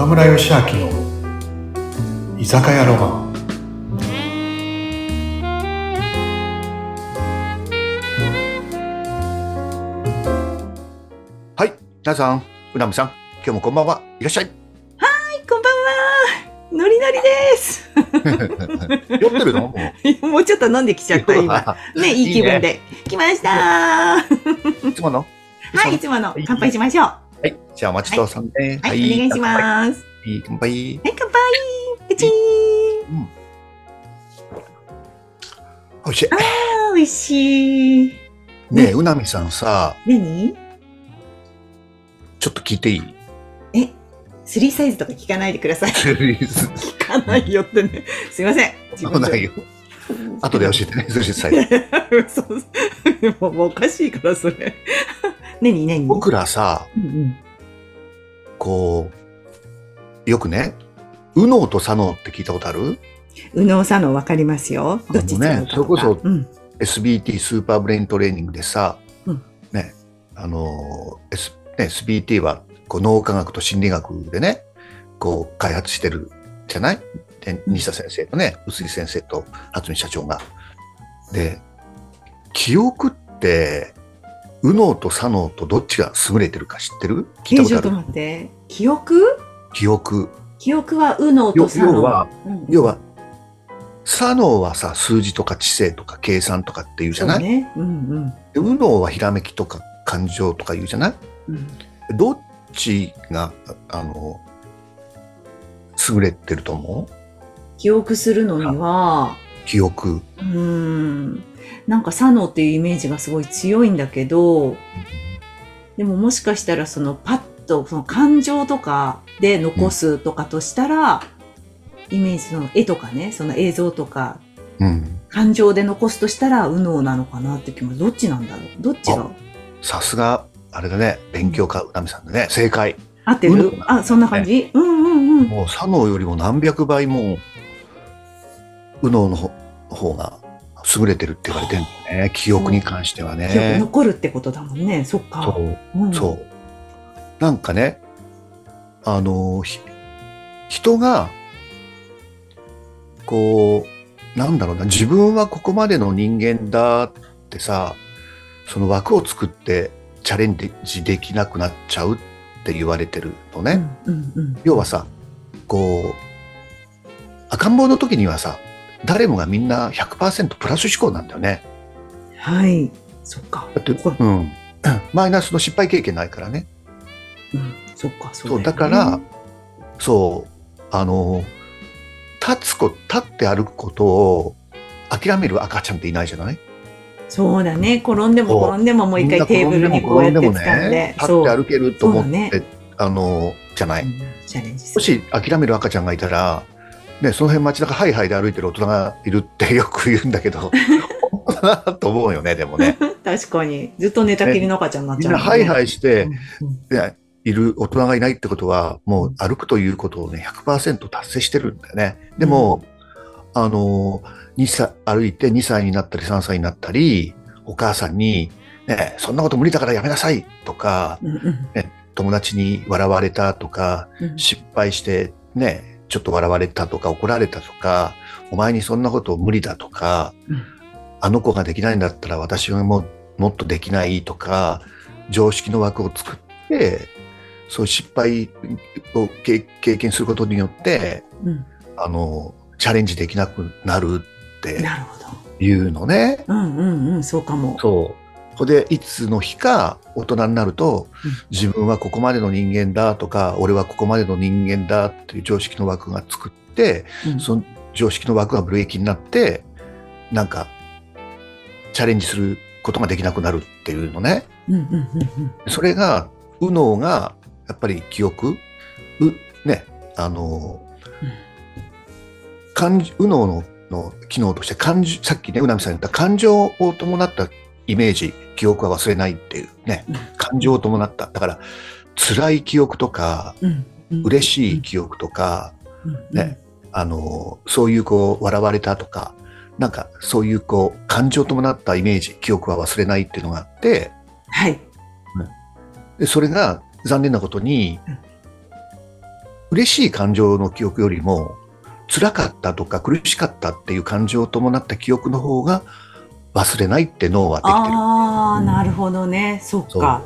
岡村義明の居酒屋ロマンはい、皆さん、うなみさん、今日もこんばんは。いらっしゃい。こんばんは。ノリノリです。酔ってるの？もう。もうちょっと飲んできちゃった、今。ね、いい気分いで。来ました。はいつもの？い、いつもの乾杯しましょう。ははい。じゃあ、お待ちどうさんね。い、お願いします。す。はい、乾杯。はい、乾杯。プチーン。おいしい。あー、美味しい。ねえ、うなみさんさ、何？ちょっと聞いていい？え、スリーサイズとか聞かないでください。聞かないよってね。すいません。自そうないよ。後で教えてね、そしてさ。そ う。でも、もうおかしいから、それ。何何？僕らさ、うんうん。こう、よくね、右脳と左脳って聞いたことある？右脳左脳わかりますよ。どっちねそれこそうん。SBT スーパーブレイントレーニングでさ、うんね、あの、S ね、SBT はこう脳科学と心理学でね、こう開発してるじゃない？で西田先生とね、臼井先生と渥美社長が。で、記憶って、右脳と左脳とどっちが優れてるか知ってる？聞いたえ、ちょっとことある待って。記憶？記憶。記憶は右脳と左脳。要は、うん要は、左脳はさ、数字とか知性とか計算とかっていうじゃない、そうね。うんで右脳はひらめきとか感情とか言うじゃない？うん。うんどっちが、あの、優れてると思う？記憶するのには、記憶。うーん。なんか左脳っていうイメージがすごい強いんだけど、でももしかしたらそのパッとその感情とかで残すとかとしたら、イメージの絵とかね、その映像とかうん。感情で残すとしたら右脳なのかなって気もどっちなんだろう？どっちがさすが、あれだね、勉強家、うなみさんでね、正解。合ってる？右脳あ、そんな感じ、うんうんうん。もう左脳よりも何百倍も、右脳の方方が優れてるって言われてるんだよね。記憶に関しては記憶ね。残るってことだもんね。そっか。そう。うんそう。なんかね、あの、ひ人が、こう、なんだろうな、自分はここまでの人間だってさ、その枠を作ってチャレンジできなくなっちゃうって言われてるのね。うんうんうん。要はさ、こう、赤ん坊の時にはさ、誰もがみんな100%プラス思考なんだよね。はい。そっか。だって、うん。マイナスの失敗経験ないからね。うん。そっか、そうそう、だから、そう、あの、立つこ、立って歩くことを諦める赤ちゃんっていないじゃない？そうだね。転んでも転んでももう一回テーブルにこうやって掴んで。立そうって歩けると思って、ねあの、じゃない？もし諦める赤ちゃんがいたら、ね、その辺街中ハイハイで歩いてる大人がいるってよく言うんだけど、だなと思うよね、でもね。確かに。ずっと寝たきりの赤ちゃんになっみちゃうね、ハイハイして、うんうんねいる大人がいないってことは、もう歩くということをね、100%達成してるんだよね。でも、あの、2歳、歩いて2歳になったり3歳になったり、お母さんに、ね、そんなこと無理だからやめなさいとか、うんうん友達に笑われたとか、うん失敗してね、ちょっと笑われたとか怒られたとか、お前にそんなこと無理だとか、うんあの子ができないんだったら私はもうもっとできないとか、常識の枠を作って、そういう失敗を経経験することによって、うんあの、チャレンジできなくなるって。いうのね。うんうんうん、そうかも。そう。ほで、いつの日か大人になると、うん自分はここまでの人間だとか、俺はここまでの人間だっていう常識の枠が作って、うんその常識の枠がブレーキになって、なんか、チャレンジすることができなくなるっていうのね。それが、右脳が、やっぱり記憶、う、ね、あの、感じ右脳のの機能として感じ、さっきね、うなみさん言った感情を伴ったイメージ、記憶は忘れないっていうねうん、感情を伴った。だから、辛い記憶とか、嬉しい記憶とか、ね、あの、そういうこう、笑われたとか、なんかそういうこう、感情を伴ったイメージ、記憶は忘れないっていうのがあって、はい。でそれが残念なことにうん、嬉しい感情の記憶よりも、辛かったとか苦しかったっていう感情を伴った記憶の方が忘れないって脳はできてる。ああ、うんなるほどね。そっか。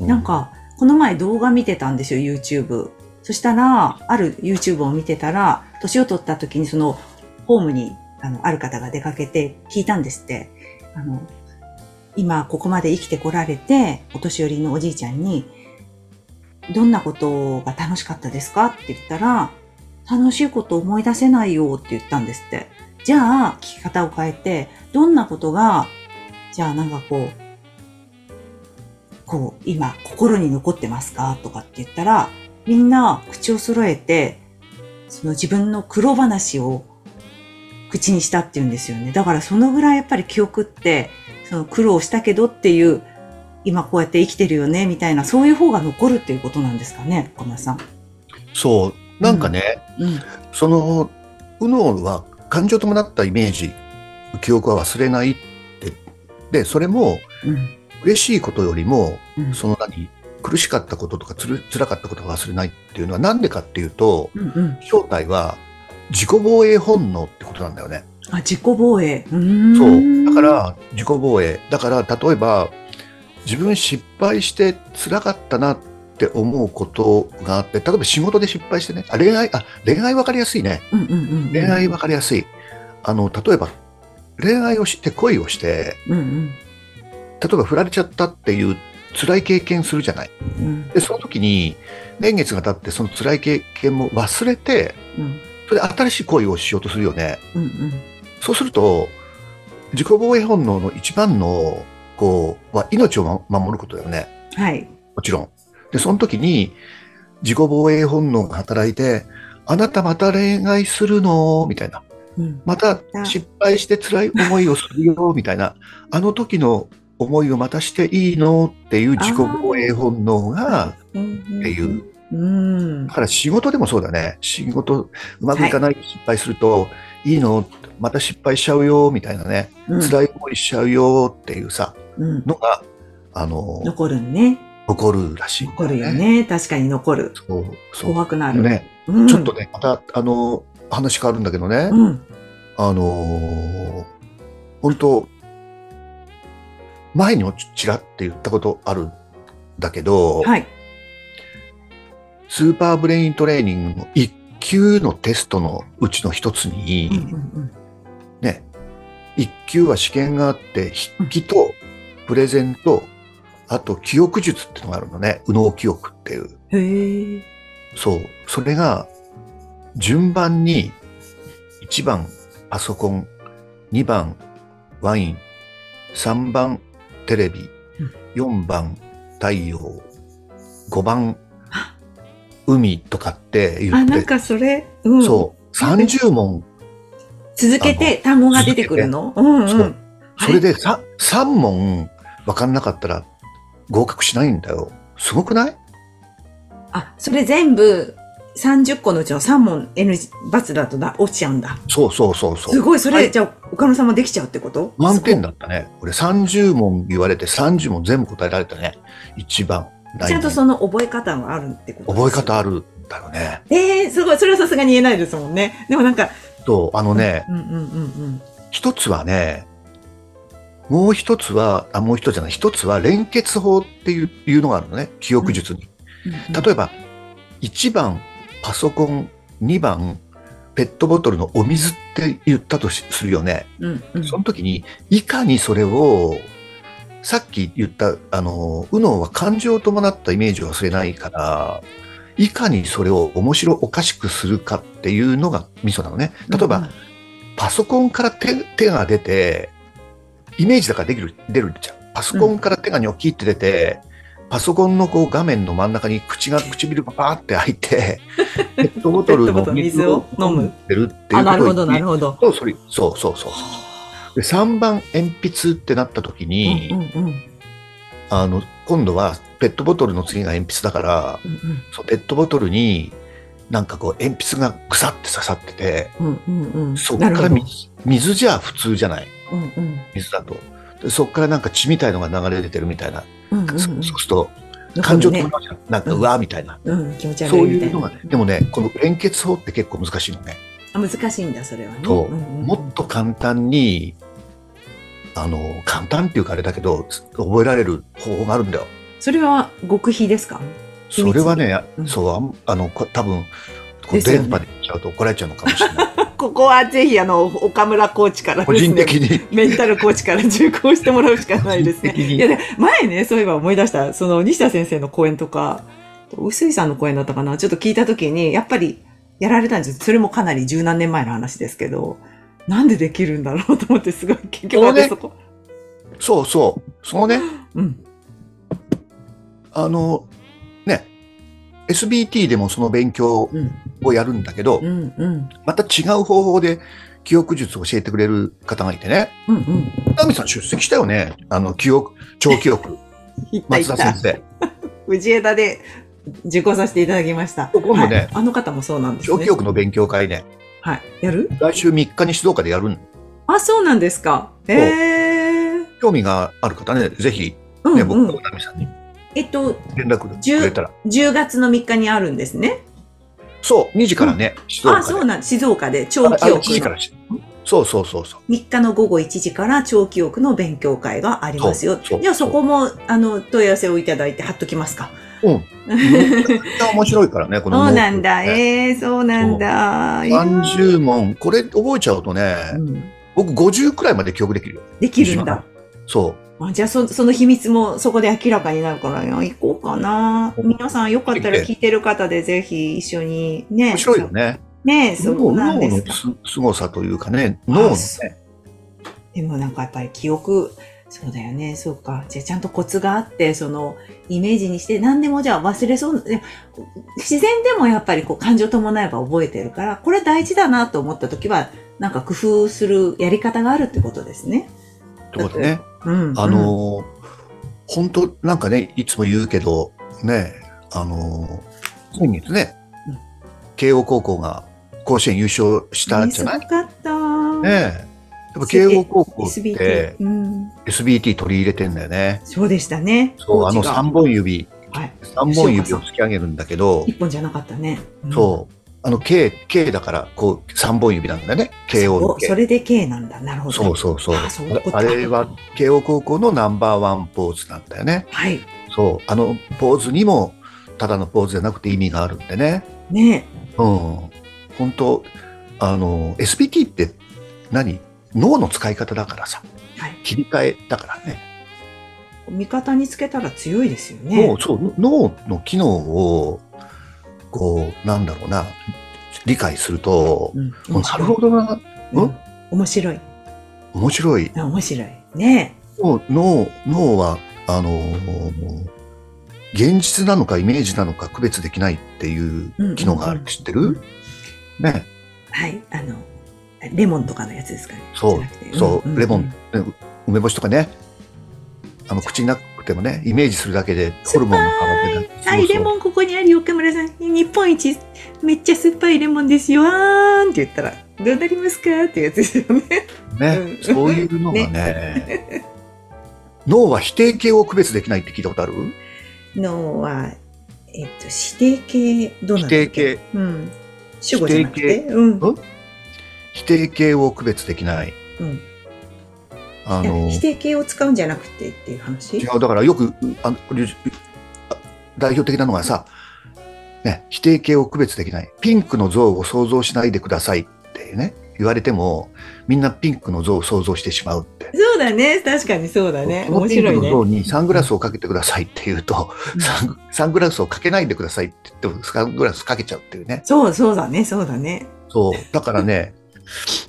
うなん、か、この前動画見てたんですよ、YouTube。そしたら、ある YouTube を見てたら、年を取った時にその、ホームに、あの、ある方が出かけて聞いたんですって。あの、今ここまで生きてこられて、お年寄りのおじいちゃんに、どんなことが楽しかったですか？って言ったら、楽しいこと思い出せないよって言ったんですって。じゃあ、聞き方を変えて、どんなことが、じゃあなんかこう、こう、今、心に残ってますか？とかって言ったら、みんな口を揃えて、その自分の苦労話を口にしたって言うんですよね。だからそのぐらいやっぱり記憶って、その苦労したけどっていう、今こうやって生きてるよね、みたいな、そういう方が残るっていうことなんですかね、小村さん。そう。なんかね、うん。その、右脳は感情と伴ったイメージ、記憶は忘れないって。で、それもうん。嬉しいことよりも、うん。その何、苦しかったこととかつる辛かったことを忘れないっていうのはなんでかっていうと、うんうん。正体は自己防衛本能ってことなんだよね。あ、自己防衛。う。そう。だか、ら自己防衛。だから例えば自分失敗して辛かったなって思うことがあって、例えば仕事で失敗してね、あ恋愛、あ、恋愛わかりやすいね。うんうんうん。恋愛わかりやすい。あの、例えば恋愛をして恋をして、うんうん。例えば振られちゃったっていう辛い経験するじゃない。うんで、その時に年月が経ってその辛い経験も忘れて、うんそれで新しい恋をしようとするよね。うんうん。そうすると、自己防衛本能の一番の、こう、は命をま守ることだよね。はい。もちろん。で、その時に、自己防衛本能が働いて、あなたまた恋愛するの？みたいな。うん。また失敗して辛い思いをするよ？みたいな。あの時の思いをまたしていいの？っていう自己防衛本能が、っていう。うんだ。から仕事でもそうだね。仕事うまくいかない、失敗すると、いいの？また失敗しちゃうよ？みたいなね。うん辛い思いしちゃうよ？っていうさ、うん。のが、あの、残るね。残るらしいんだ残るよ。ね。確かに残る。そう、そう。怖くなる。ね、うんちょっとね、また、あの、話変わるんだけどね、うん。あのー本当前にもちちらって言ったことあるんだけど、はい。スーパーブレイントレーニングの1級のテストのうちの一つに、ね、1級は試験があって、筆記とプレゼンと、あと記憶術っていうのがあるのね。右脳記憶っていう。うん。へえ。そう。それが、順番に、1番パソコン、2番ワイン、3番テレビ、4番太陽、5番海とかって言あ、なんって、かそれ、うん。そう。30問、続けて単語が出てくるの？うんうん。それで 3, 3問分かんなかったら合格しないんだよ。すごくない？あ、それ全部30個のうちの3問 N バツだとだ落ちちゃうんだ。そうそうそうそう。すごい、それ、はいじゃあ、岡野さんもできちゃうってこと？満点だったね。俺30問言われて30問全部答えられたね。一番。ちゃんとその覚え方があるってこと覚え方あるんだよね。ええすごい。それはさすがに言えないですもんね。でもなんか、と、あのね、うんうんうん一つはね、もう一つは、あ、もう一つじゃない、一つは連結法っていういうのがあるのね。記憶術に。うん。例えば、1番パソコン、2番ペットボトルのお水って言ったとしするよね。うんうん。その時に、いかにそれを、さっき言った、あの、右脳は感情を伴ったイメージを忘れないから、いかにそれを面白おかしくするかっていうのがミソなのね。例えば、うんパソコンから手手が出て、イメージだからできる、出るじゃん。パソコンから手がニョキって出て、パソコンのこう画面の真ん中に口が、唇がパーって開いて、ペットボトルの水を飲むってるっていうあ、なるほど、なるほど。そうそれそうそうそう。で、3番鉛筆ってなった時に、うんうんうんあの、今度はペットボトルの次が鉛筆だから、うんそうペットボトルになんかこう鉛筆がぐさって刺さってて、うんうんうんうん。そっなるほどから水水じゃ普通じゃない。うんうん水だと。でそっからなんか血みたいのが流れ出てるみたいな。うんうんうんそそうすると、感情ねと。じゃん。なんか、うんうわーみたいな。うん、気持ち悪そういうのがね、でもね、この連結法って結構難しいのね。あ難しいんだ、それはね。と、んんんもっと簡単に、あの、簡単っていうかあれだけど、覚えられる方法があるんだよ。それは極秘ですか？それはね、うんそう、あの、こ多分、電波でちゃうと怒られちゃうのかもしれない。ここはぜひ、あの、岡村コーチからですね。個人的に。メンタルコーチから受講してもらうしかないですね。いや、で前ね、そういえば思い出した、その西田先生の講演とか、臼井さんの講演だったかな、ちょっと聞いたときに、やっぱりやられたんですよ。それもかなり十何年前の話ですけど、なんでできるんだろうと思って、すごい、結局ね私そこ。そうそう。そのね、うん。あの、ね、SBT でもその勉強うん。をやるんだけど、うん。うん。また違う方法で記憶術を教えてくれる方がいてね。うん。うん。ナミさん出席したよね。あの、記憶、超記憶。松田先。生。藤枝で受講させていただきました。今度ねはいあの方もそうなんですね。超記憶の勉強会ね。はい。やる？来週3日に静岡でやるんあ、そうなんですか。へえ。興味がある方ね、ぜひ、ね、うんうん僕とナミさんにえっと、連絡くれたら。10月の3日にあるんですね。そう、2時からね、静岡あ、で。そうなん静岡で長あ記憶1時かのらし。そうそうそうそう。3日の午後1時から長記憶の勉強会がありますよ。じゃあそこも、あの、問い合わせをいただいて貼っときますか。うん。面白いからね、このそうなんだ。ねええそうなんだ。いやー30問、これ覚えちゃうとね、うん僕50くらいまで記憶できるよ。できるんだ。そあじゃあそ、その秘密もそこで明らかになるからよ、行こうかな。皆さんよかったら聞いてる方でぜひ一緒にう。ね。面白いよね。ねえ、そう脳なんですか。脳のす凄さというかね、脳のね、でもなんかやっぱり記憶、そうだよね、そうか。じゃあちゃんとコツがあって、そのイメージにして何でもじゃあ忘れそう自然でもやっぱりこう感情伴えば覚えてるから、これ大事だなと思った時は、なんか工夫するやり方があるってことですね。ってことね。うん。あのー、本当なんかね、いつも言うけど、ね、あのー、先月ねうん、慶応高校が甲子園優勝したんじゃない？すごかった。ねえ。やっぱ慶応高校って。うん。SBT 取り入れてんだよね。そうでしたね。そう、あのコーチが3本指、はい。3本指を突き上げるんだけど、一本じゃなかったね。うんそう、あの K、K だから、こう、3本指なんだよね。慶応のそう K。それで K なんだ。なるほど。そうそうそう。あそあれは慶応高校のナンバーワンポーズなんだよね。はい。そう。あのポーズにも、ただのポーズじゃなくて意味があるんでね。ねうん。本当あの、SPT って何？脳の使い方だからさ。はい。切り替えだからね。味方につけたら強いですよね。脳、そう、脳の機能を、こう、なんだろうな、理解すると、うん。なるほどな、うん。面白い。面白い。あ面白い。ね脳、脳脳は、あのー現実なのかイメージなのか区別できないっていう機能があるって知ってる、ね。はい。あの、レモンとかのやつですかね。そうそう、レモン、ね梅干しとかね。あの、口になくてもね、イメージするだけでホルモンが変わってたはい、レモンここにあるよ、岡村さん。日本一めっちゃ酸っぱいレモンですよ。あーんって言ったら、どうなりますかってやつですよね。ね、うんそういうのがね、脳は否定形を区別できないって聞いたことある？脳は、えっと、指定形、どうなんだっけ？否定形。うん。主語じゃなく否て？うん。うん否定形を区別できない。うんあの、否定形を使うんじゃなくてっていう話？違う、だからよく、あの代表的なのがさ、ね、否定形を区別できない。ピンクの像を想像しないでくださいってね、言われても、みんなピンクの像を想像してしまうって。そうだね。確かにそうだね。このピンク面白いね。の像にサングラスをかけてくださいって言うと、うんサンサングラスをかけないでくださいって言っても、サングラスかけちゃうっていうね。そう、そうだね。そうだね。そう。だからね、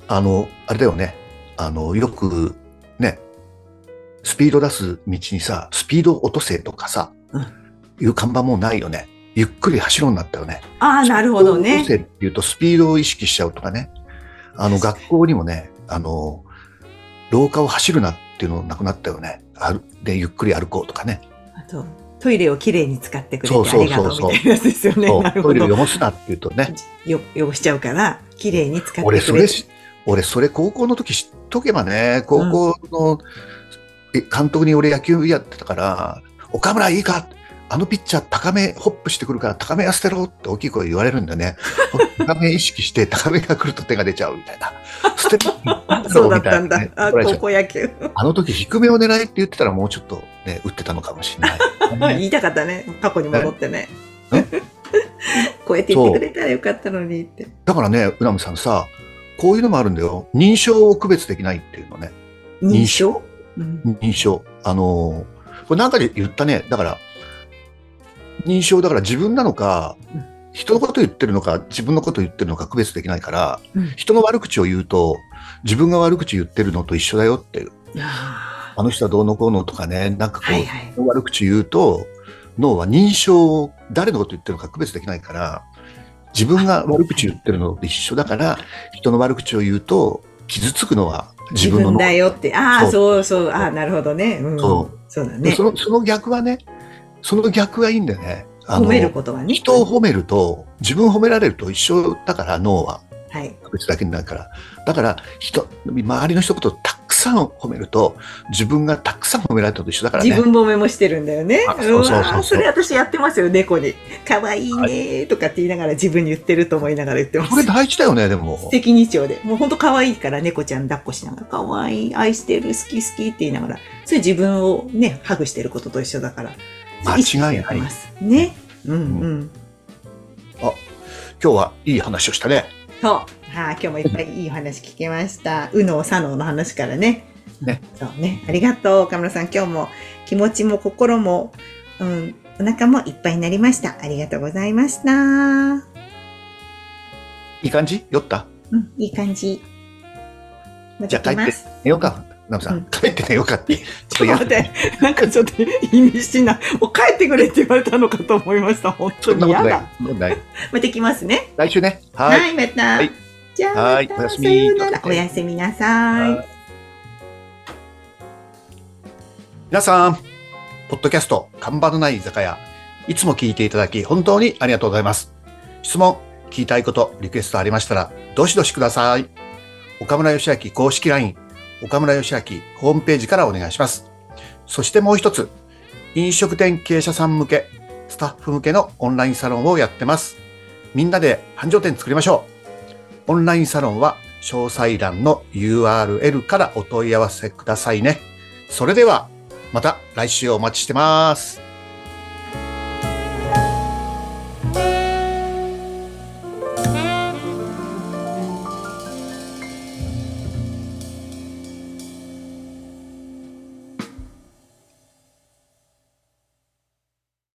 あの、あれだよね。あの、よく、ね、スピード出す道にさ、スピード落とせとかさ、うんいう看板もうないよね。ゆっくり走ろうになったよね。ああ、なるほどね落と。せって言うとスピードを意識しちゃうとかね。あの、学校にもね、あの、廊下を走るなっていうのなくなったよね。歩で、ゆっくり歩こうとかね。あと、トイレをきれいに使ってくれそうてあそうそうそうりがとうみたいなやつですよね。そうなるほどトイレを。汚すなって言うとね。よ汚しちゃうから、きれいに使ってくれ俺、それし、俺、それ高校の時知っとけばね、高校の、え監督に俺野球やってたから、岡村いいか？あのピッチャー高めホップしてくるから高めは捨てろって大きい声言われるんだよね。高め意識して高めが来ると手が出ちゃうみたいな。捨てろそうだったんだ高校野球。あの時低めを狙いって言ってたらもうちょっとね、打ってたのかもしれない。言いたかったね。過去に戻ってねえ。こうやって言ってくれたらよかったのにって。だからね、うなむさんさ、こういうのもあるんだよ。認証を区別できないっていうのね。認証？うん認証。あのーこれなんかで言ったね。だから、認証だから自分なのかうん、人のこと言ってるのか、自分のこと言ってるのか区別できないから、うん人の悪口を言うと、自分が悪口言ってるのと一緒だよっていう。ああの人はどうのこうのとかね、なんかこう、ーはいはい。悪口言うと、脳は認証を誰のこと言ってるのか区別できないから、自分が悪口言ってるのと一緒だから、人の悪口を言うと、傷つくのは自自分だよって。ああ、そそうそう。ああ、なるほどね。うん。そそうだねそ。のその逆はね、その逆がいいんだよね。褒めることはね。人を褒めると、自分を褒められると一緒だから、脳は。はい。別だけになるから。だから、人、周りの人のことをたくさん褒めると、自分がたくさん褒められたのと一緒だからね。自分褒めもしてるんだよね。あそうそうそうそれ私やってますよ、猫に。可愛いねーとかって言いながら自分に言ってると思いながら言ってますこ。れ大事だよね、でも素。敵日常で。もうほんと可愛いから猫ちゃん抱っこしながら、可愛い、愛してる、好き好きって言いながら、それ自分をね、ハグしてることと一緒だから。間違いない。ね。うんうん。今日はいい話をしたね。そう。はあ、今日もいっぱいいいお話聞けました。右脳左脳の話からね。ね。そうね。ありがとう、岡村さん。今日も気持ちも心も、うん、お腹もいっぱいになりました。ありがとうございました。うん、いい感じ？酔った？いい感じ。まじゃあ帰って。寝ようか。ナムさん、うん帰って寝ようかって。ち ちょっと待って、なんかちょっと意味深な、もう帰ってくれって言われたのかと思いました。本当に嫌だ。。そんないまた来ますね。来週ね。は。はいい、また。はいじゃあ、おやすみ。おやすみなさい。皆さん、ポッドキャスト、看板のない居酒屋、いつも聞いていただき、本当にありがとうございます。質問、聞きたいこと、リクエストありましたら、どしどしください。岡村義明公式 LINE、岡村義明ホームページからお願いします。そしてもう一つ、飲食店経営者さん向け、スタッフ向けのオンラインサロンをやってます。みんなで繁盛店作りましょう。オンラインサロンは詳細欄の URL からお問い合わせくださいね。それでは、また来週お待ちしてます。